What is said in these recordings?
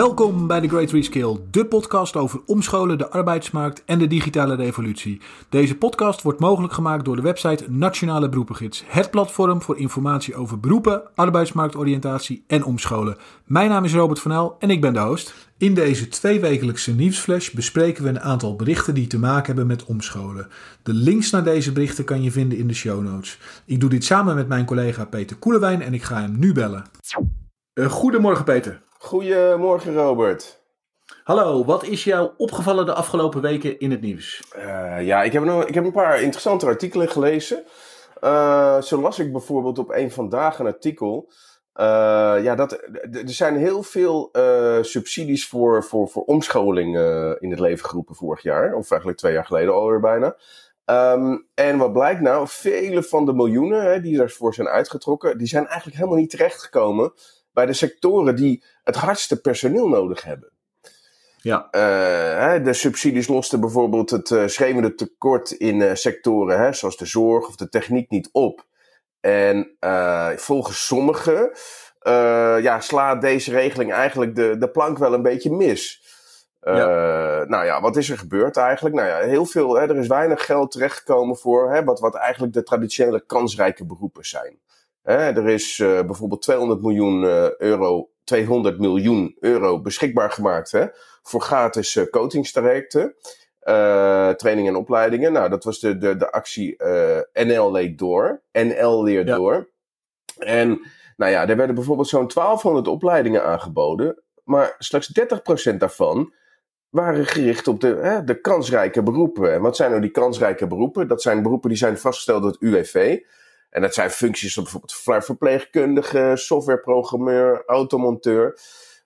Welkom bij de Great Reskill, de podcast over omscholen, de arbeidsmarkt en de digitale revolutie. Deze podcast wordt mogelijk gemaakt door de website Nationale Beroepengids, het platform voor informatie over beroepen, arbeidsmarktoriëntatie en omscholen. Mijn naam is Robert van El en ik ben de host. In deze tweewekelijkse nieuwsflash bespreken we een aantal berichten die te maken hebben met omscholen. De links naar deze berichten kan je vinden in de show notes. Ik doe dit samen met mijn collega Peter Koelewijn en ik ga hem nu bellen. Uh, goedemorgen Peter. Goedemorgen Robert. Hallo, wat is jou opgevallen de afgelopen weken in het nieuws? Uh, ja, ik heb, nog, ik heb een paar interessante artikelen gelezen. Uh, zo las ik bijvoorbeeld op een vandaag een artikel. Uh, ja, dat, er zijn heel veel subsidies voor, voor, voor omscholing in het leven geroepen vorig jaar. Of eigenlijk twee jaar geleden alweer bijna. Um, en wat blijkt nou? Vele van de miljoenen hè, die daarvoor zijn uitgetrokken, die zijn eigenlijk helemaal niet terechtgekomen bij de sectoren die het hardste personeel nodig hebben. Ja. Uh, de subsidies losten bijvoorbeeld het uh, schreeuwende tekort in uh, sectoren hè, zoals de zorg of de techniek niet op. En volgens sommigen ja, slaat deze regeling eigenlijk de, de plank wel een beetje mis. Ja. Nou ja, wat is er gebeurd eigenlijk? Nou ja, heel veel, hè, er is weinig geld terechtgekomen voor hè, wat, wat eigenlijk de traditionele kansrijke beroepen zijn. Hè, er is bijvoorbeeld 200 miljoen euro 200 miljoen euro beschikbaar gemaakt hè, voor gratis uh, coachingstrajecten, uh, trainingen en opleidingen. Nou, dat was de, de, de actie uh, eh, NL leed door. NL leert door. En nou ja, er werden bijvoorbeeld zo'n 1200 opleidingen aangeboden, maar slechts 30% daarvan waren gericht op de, hè, de kansrijke beroepen. En wat zijn nou die kansrijke beroepen? Dat zijn beroepen die zijn vastgesteld door het UWV. En dat zijn functies zoals bijvoorbeeld verpleegkundige, softwareprogrammeur, automonteur.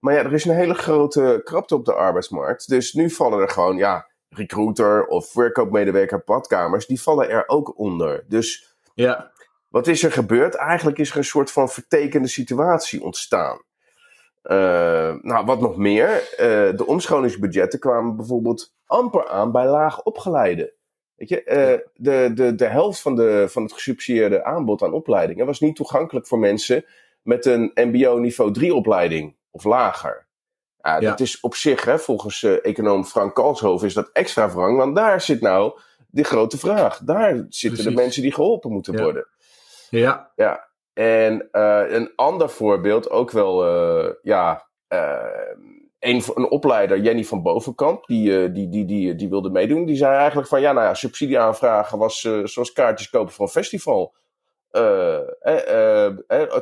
Maar ja, er is een hele grote krapte op de arbeidsmarkt. Dus nu vallen er gewoon, ja, recruiter of verkoopmedewerker padkamers, die vallen er ook onder. Dus ja. wat is er gebeurd? Eigenlijk is er een soort van vertekende situatie ontstaan. Uh, nou, wat nog meer, uh, de omscholingsbudgetten kwamen bijvoorbeeld amper aan bij laag opgeleiden. Weet je, uh, de, de, de helft van, de, van het gesubsidieerde aanbod aan opleidingen was niet toegankelijk voor mensen met een MBO niveau 3 opleiding of lager. Ja. Dat is op zich, hè, volgens uh, econoom Frank Kalshoven, is dat extra wrang, want daar zit nou de grote vraag. Daar zitten Precies. de mensen die geholpen moeten ja. worden. Ja. ja. En een ander voorbeeld, ook wel, ja een, een opleider, Jenny van Bovenkamp, die, uh, die, die, die, die wilde meedoen. Die zei eigenlijk van, ja, nou ja, subsidie aanvragen was uh, zoals kaartjes kopen voor een festival. Uh,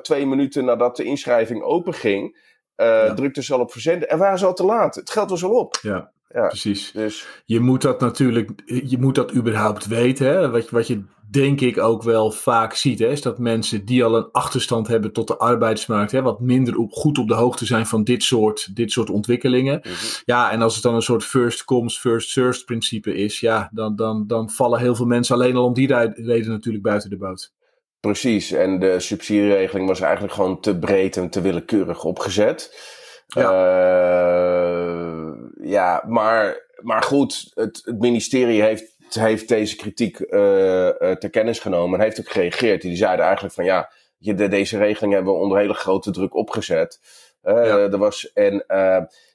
twee minuten nadat de inschrijving open ging, ja. drukte ze al op verzenden. En waren ze al te laat. Het geld was al op. Ja. Ja, precies. Dus... Je moet dat natuurlijk, je moet dat überhaupt weten. Hè? Wat, wat je denk ik ook wel vaak ziet, hè, is dat mensen die al een achterstand hebben tot de arbeidsmarkt, hè, wat minder op, goed op de hoogte zijn van dit soort, dit soort ontwikkelingen. Mm -hmm. Ja, en als het dan een soort first comes, first served principe is, ja, dan, dan, dan vallen heel veel mensen alleen al om die reden natuurlijk buiten de boot. Precies, en de subsidieregeling was eigenlijk gewoon te breed en te willekeurig opgezet. Ja, uh, ja maar, maar goed, het, het ministerie heeft heeft deze kritiek uh, ter kennis genomen en heeft ook gereageerd. Die zeiden eigenlijk van ja, je, de, deze regeling hebben we onder hele grote druk opgezet. Uh, ja. er was, en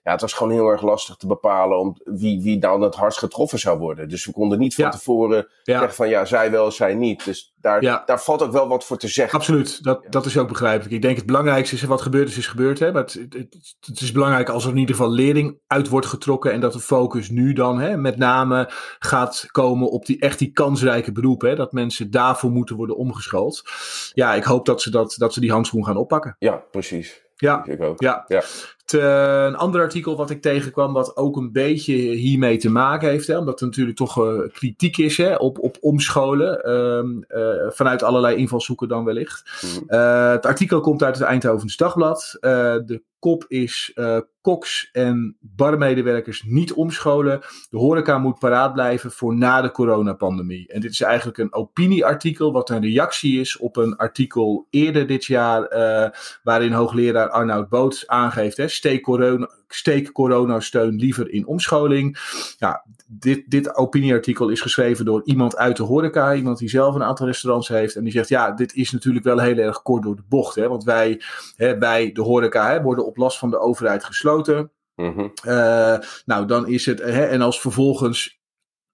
ja, het was gewoon heel erg lastig te bepalen om wie, wie dan het hardst getroffen zou worden. Dus we konden niet van ja. tevoren ja. zeggen van ja, zij wel, zij niet. Dus daar, daar valt ook wel wat voor te zeggen. Absoluut, dat, dat is ook begrijpelijk. Ik denk het belangrijkste is wat gebeurd is, is gebeurd. Hè? Maar het, het, het, is belangrijk als er in ieder geval lering uit wordt getrokken en dat de focus nu dan hè, met name gaat komen op die echt die kansrijke beroepen. Hè? Dat mensen daarvoor moeten worden omgeschoold. Ja, ik hoop dat ze, dat, dat ze die handschoen gaan oppakken. Ja, precies. Ja, ik ook. ja. ja. Uh, een ander artikel wat ik tegenkwam, wat ook een beetje hiermee te maken heeft, hè, omdat er natuurlijk toch uh, kritiek is hè, op, op omscholen, uh, vanuit allerlei invalshoeken dan wellicht. Mm. het artikel komt uit het Eindhovens Dagblad. de kop is koks en barmedewerkers niet omscholen. De horeca moet paraat blijven voor na de coronapandemie. En dit is eigenlijk een opinieartikel wat een reactie is op een artikel eerder dit jaar waarin hoogleraar Arnoud Boots aangeeft, hè, steek, corona, steek coronasteun liever in omscholing. Ja, dit, dit opinieartikel is geschreven door iemand uit de horeca, iemand die zelf een aantal restaurants heeft en die zegt, ja, dit is natuurlijk wel heel erg kort door de bocht, hè, want wij, hè, wij de horeca, hè, worden op last van de overheid gesloten. Mhm. Eh, nou, dan is het. Hè, en als vervolgens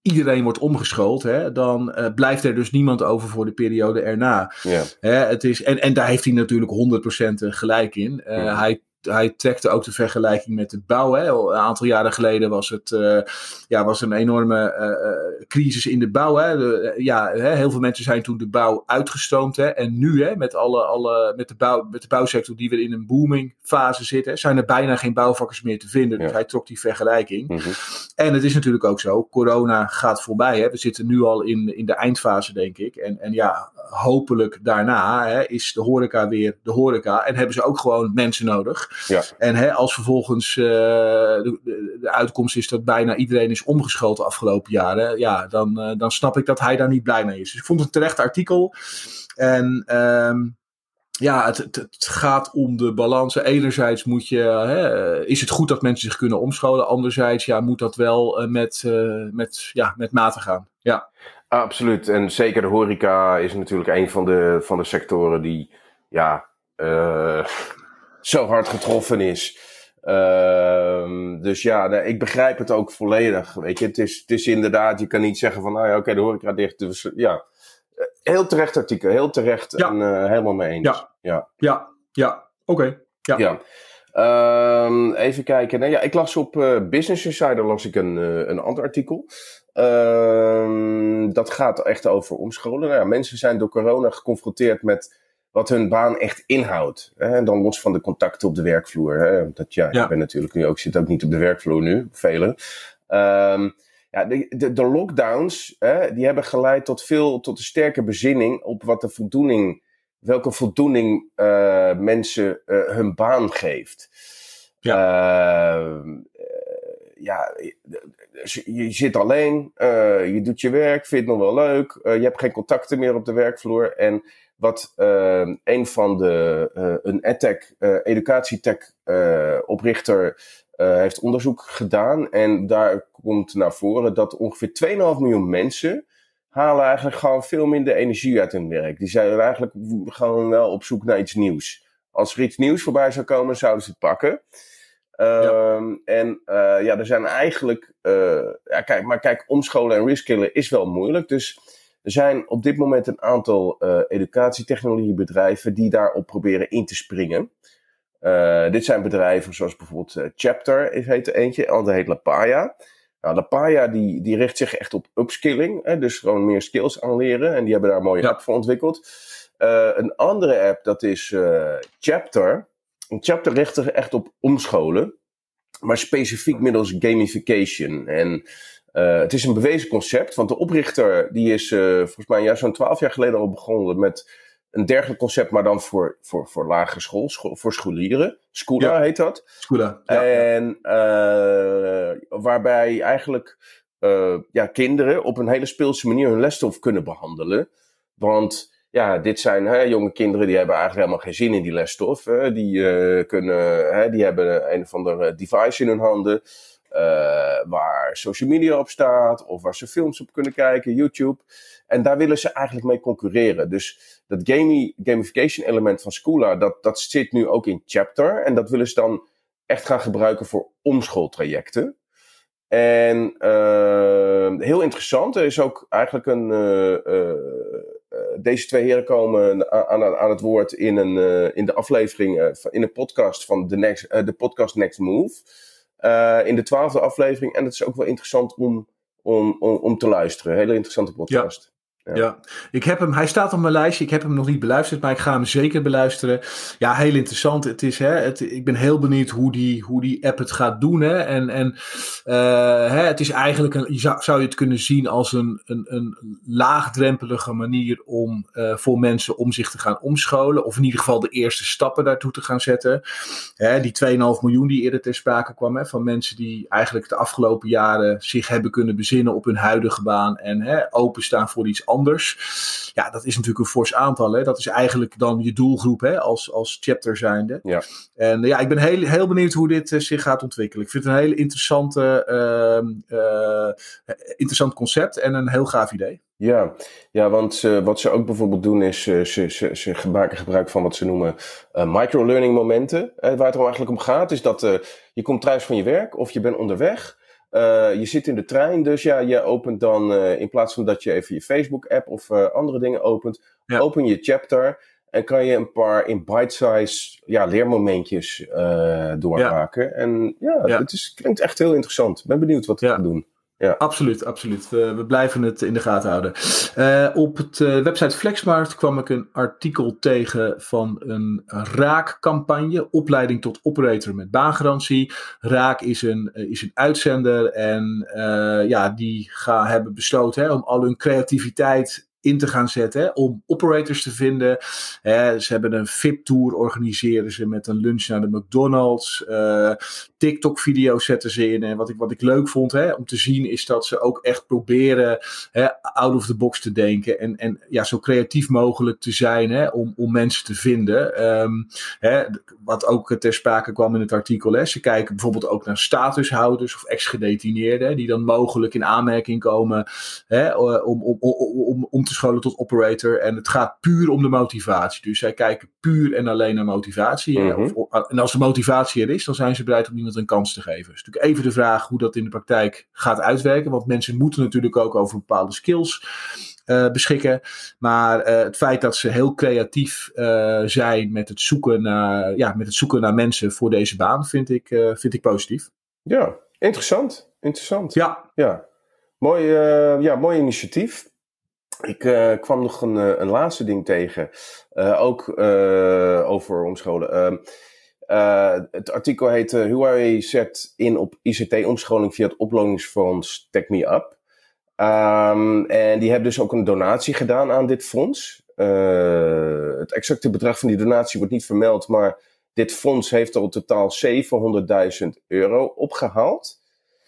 iedereen wordt omgeschoold, hè, dan eh, blijft er dus niemand over voor de periode erna. Ja. Hè, het is, en, en daar heeft hij natuurlijk 100% gelijk in. Eh, Mhm. Hij hij trekte ook de vergelijking met het bouwen. Hè. Een aantal jaren geleden was het eh, ja, was een enorme eh, crisis in de bouw. Hè. De, ja, hè, heel veel mensen zijn toen de bouw uitgestoomd. Hè. En nu, hè, met, alle, alle, met, de bouw, met de bouwsector die weer in een booming fase zit, hè, zijn er bijna geen bouwvakkers meer te vinden. Dus hij trok die vergelijking. Mhm. En het is natuurlijk ook zo, corona gaat voorbij. Hè. We zitten nu al in, in de eindfase, denk ik. En, en ja, hopelijk daarna hè, is de horeca weer de horeca. En hebben ze ook gewoon mensen nodig. Ja. En hè, als vervolgens eh, de, de, uitkomst is dat bijna iedereen is omgeschoold de afgelopen jaren. Ja, dan, eh, dan snap ik dat hij daar niet blij mee is. Dus ik vond het een terecht artikel. En... ehm, ja, het, het, het gaat om de balans. Enerzijds moet je, hè, is het goed dat mensen zich kunnen omscholen. Anderzijds ja, moet dat wel eh, met, eh, met, ja, met mate gaan. Ja, Absoluut. En zeker de horeca is natuurlijk een van de, van de sectoren die ja, eh, zo hard getroffen is. Ehm, dus ja, nee, ik begrijp het ook volledig. Weet je, het is, het is inderdaad, je kan niet zeggen van, nou ja, oké, de horeca dicht. Dus ja, heel terecht artikel, heel terecht Ja. en eh, helemaal mee eens. Ja. ja. ja, ja. oké. Ja. Ja. Ehm, even kijken. Nou, ja, ik las op eh, Business Insider las ik een, eh, een ander artikel. Ehm, dat gaat echt over omscholen. Nou, ja, mensen zijn door corona geconfronteerd met wat hun baan echt inhoudt. Hè? En dan los van de contacten op de werkvloer. Hè? Dat, ja, Ja. Ik ben natuurlijk nu ook, zit ook niet op de werkvloer nu, velen. Ehm, ja, de, de, de lockdowns hè, die hebben geleid tot veel, tot een sterke bezinning op wat de voldoening, welke voldoening eh, mensen hun baan geeft. Ehm, eh, ja, je, zit alleen, eh, je doet je werk, vindt het nog wel leuk, eh, je hebt geen contacten meer op de werkvloer. En wat eh, een van de, een edtech, educatietech oprichter heeft onderzoek gedaan. En daar komt naar voren dat ongeveer 2,5 miljoen mensen halen eigenlijk gewoon veel minder energie uit hun werk. Die zijn eigenlijk gewoon wel op zoek naar iets nieuws. Als er iets nieuws voorbij zou komen, zouden ze het pakken. Ehm, En eh, ja, er zijn eigenlijk. eh, ja, kijk, maar kijk, omscholen en reskillen is wel moeilijk. Dus er zijn op dit moment een aantal eh educatietechnologiebedrijven die daarop proberen in te springen. Dit zijn bedrijven zoals bijvoorbeeld eh, Chapter, is heet er eentje, de andere heet Lapaya. Nou, Lapaya die, die richt zich echt op upskilling, hè, dus gewoon meer skills aanleren. En die hebben daar een mooie Ja. app voor ontwikkeld. Eh, een andere app, dat is eh, Chapter. Een Chapter richt zich echt op omscholen, maar specifiek middels gamification. En eh, het is een bewezen concept, want de oprichter die is volgens mij ja, zo'n twaalf jaar geleden al begonnen met een dergelijk concept, maar dan voor, voor, voor lagere school, school voor scholieren. Schoola Ja. heet dat. Skoola. Ja. En waarbij eigenlijk ja, kinderen op een hele speelse manier hun lesstof kunnen behandelen. Want ja, dit zijn hè, jonge kinderen die hebben eigenlijk helemaal geen zin in die lesstof. Hè. Die, eh, kunnen, hè, die hebben een of ander device in hun handen. eh, waar social media op staat, of waar ze films op kunnen kijken, YouTube. En daar willen ze eigenlijk mee concurreren. Dus dat gamification element van Schoola, dat, dat zit nu ook in Chapter. En dat willen ze dan echt gaan gebruiken voor omschooltrajecten. En eh, heel interessant, er is ook eigenlijk een. eh, eh, eh, deze twee heren komen aan, aan, aan het woord in, een, eh, in de aflevering, eh, in een podcast van de, next, eh, de podcast Next Move. Eh, in de twaalfde aflevering. En het is ook wel interessant om, om, om, om te luisteren. Hele interessante podcast. Ja. Ja, ik heb hem, hij staat op mijn lijstje. Ik heb hem nog niet beluisterd, maar ik ga hem zeker beluisteren. Ja, heel interessant. Het is, hè, het, ik ben heel benieuwd hoe die, hoe die app het gaat doen. Hè. En, en eh, hè, het is eigenlijk, een, je zou, je het kunnen zien als een, een, een laagdrempelige manier om, eh, voor mensen om zich te gaan omscholen. Of in ieder geval de eerste stappen daartoe te gaan zetten. Hè, die 2,5 miljoen die eerder ter sprake kwam, hè, van mensen die eigenlijk de afgelopen jaren zich hebben kunnen bezinnen op hun huidige baan. En hè, openstaan voor iets anders. Ja, dat is natuurlijk een fors aantal. Hè? Dat is eigenlijk dan je doelgroep hè? Als, als chapter zijnde. Ja. En ja, ik ben heel, heel benieuwd hoe dit zich gaat ontwikkelen. Ik vind het een hele interessante, interessant concept en een heel gaaf idee. Ja, ja want uh, wat ze ook bijvoorbeeld doen is, uh, ze, ze, ze maken gebruik van wat ze noemen uh, microlearning momenten. waar het er eigenlijk om gaat is dat je komt thuis van je werk of je bent onderweg. Je zit in de trein, dus ja, je opent dan in plaats van dat je even je Facebook-app of andere dingen opent, ja. open je chapter en kan je een paar in bite-size ja, leermomentjes doormaken. Ja. En ja, ja, het is, klinkt echt heel interessant. Ik ben benieuwd wat we gaan doen. Ja. Absoluut, absoluut. We, we, blijven het in de gaten houden. Uh, op het uh, website Flexmart kwam ik een artikel tegen van een Raak-campagne. Opleiding tot operator met baangarantie. Raak is een, is een uitzender en ja, die gaan, hebben besloten hè, om al hun creativiteit in te gaan zetten om operators te vinden. ze hebben een VIP-tour organiseren ze met een lunch naar de McDonald's. Uh, TikTok-video's zetten ze in. En wat ik, wat ik leuk vond hè, om te zien is dat ze ook echt proberen hè, out of the box te denken. En, en ja, zo creatief mogelijk te zijn hè, om, om mensen te vinden. Hè, wat ook ter sprake kwam in het artikel. Hè, ze kijken bijvoorbeeld ook naar statushouders of ex-gedetineerden. Die dan mogelijk in aanmerking komen hè, om, om, om, om, om te scholen tot operator. En het gaat puur om de motivatie. Dus zij kijken puur en alleen naar motivatie. Mm of, en als de motivatie er is, dan zijn ze bereid om iemand een kans te geven. Dus natuurlijk even de vraag hoe dat in de praktijk gaat uitwerken. Want mensen moeten natuurlijk ook over bepaalde skills uh, beschikken. Maar uh, het feit dat ze heel creatief uh, zijn met het, zoeken naar, ja, met het zoeken naar mensen voor deze baan, vind ik, vind ik positief. Ja, interessant. Interessant. Ja. ja. Mooi, ja, mooi initiatief. Ik kwam nog een, een laatste ding tegen. ook over omscholen. Ehm, uh, het artikel heet uh, Huawei zet in op ICT-omscholing via het opleidingsfonds Tech Me Up. Um, en die hebben dus ook een donatie gedaan aan dit fonds. Uh, het exacte bedrag van die donatie wordt niet vermeld, maar dit fonds heeft al totaal 700.000 euro opgehaald.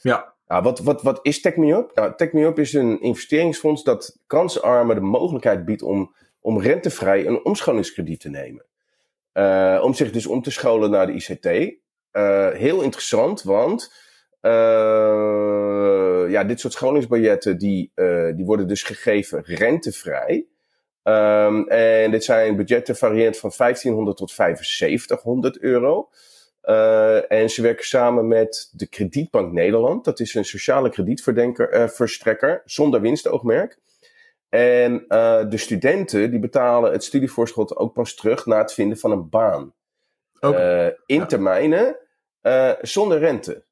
Ja. Wat, wat, wat is Tech Me? Nou, Tech is een investeringsfonds dat kansarmen de mogelijkheid biedt om, om rentevrij een omscholingskrediet te nemen. Uh, om zich dus om te scholen naar de ICT. Uh, heel interessant, want uh, ja, dit soort scholingsbiljetten die, die worden dus gegeven rentevrij. Um, en dit zijn budgetten variërend van 1500 tot 7500 euro. En ze werken samen met de Kredietbank Nederland. Dat is een sociale kredietverstrekker zonder winstoogmerk. En uh, de studenten die betalen het studievoorschot ook pas terug na het vinden van een baan. Uh, in termijnen uh, zonder rente.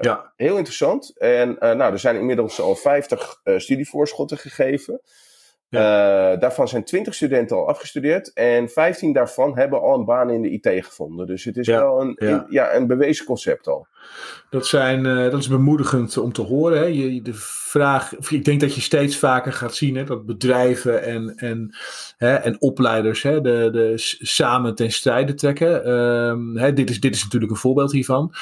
ja. Heel interessant. En nou, er zijn inmiddels al 50 studievoorschotten gegeven. Ja. daarvan zijn 20 studenten al afgestudeerd. En 15 daarvan hebben al een baan in de IT gevonden. Dus het is wel een, ja. In, ja, een bewezen concept al. Dat, zijn, uh, dat is bemoedigend om te horen. Hè. Je, de vraag, ik denk dat je steeds vaker gaat zien hè, dat bedrijven en, en, hè, en opleiders hè, de, de, samen ten strijde trekken. Um, hè, dit, is, dit is natuurlijk een voorbeeld hiervan.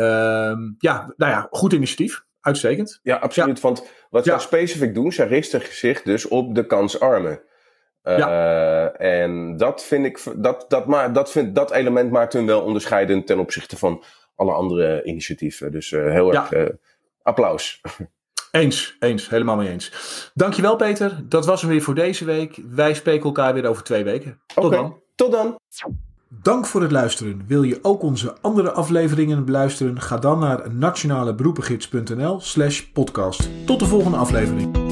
Um, ja, nou ja, goed initiatief. Uitstekend. Ja, absoluut. Ja. Want wat zij specifiek doen, zij richten zich dus op de kansarmen. Uh, ja. En dat vind ik, dat, dat, maar, dat, vind, dat element maakt hun wel onderscheidend ten opzichte van alle andere initiatieven. Dus uh, heel erg uh, applaus. Eens, eens, helemaal mee eens. Dankjewel Peter, dat was hem weer voor deze week. Wij spreken elkaar weer over twee weken. Tot okay, dan. Tot dan. Dank voor het luisteren. Wil je ook onze andere afleveringen beluisteren? Ga dan naar nationaleberoepengids.nl slash podcast. Tot de volgende aflevering.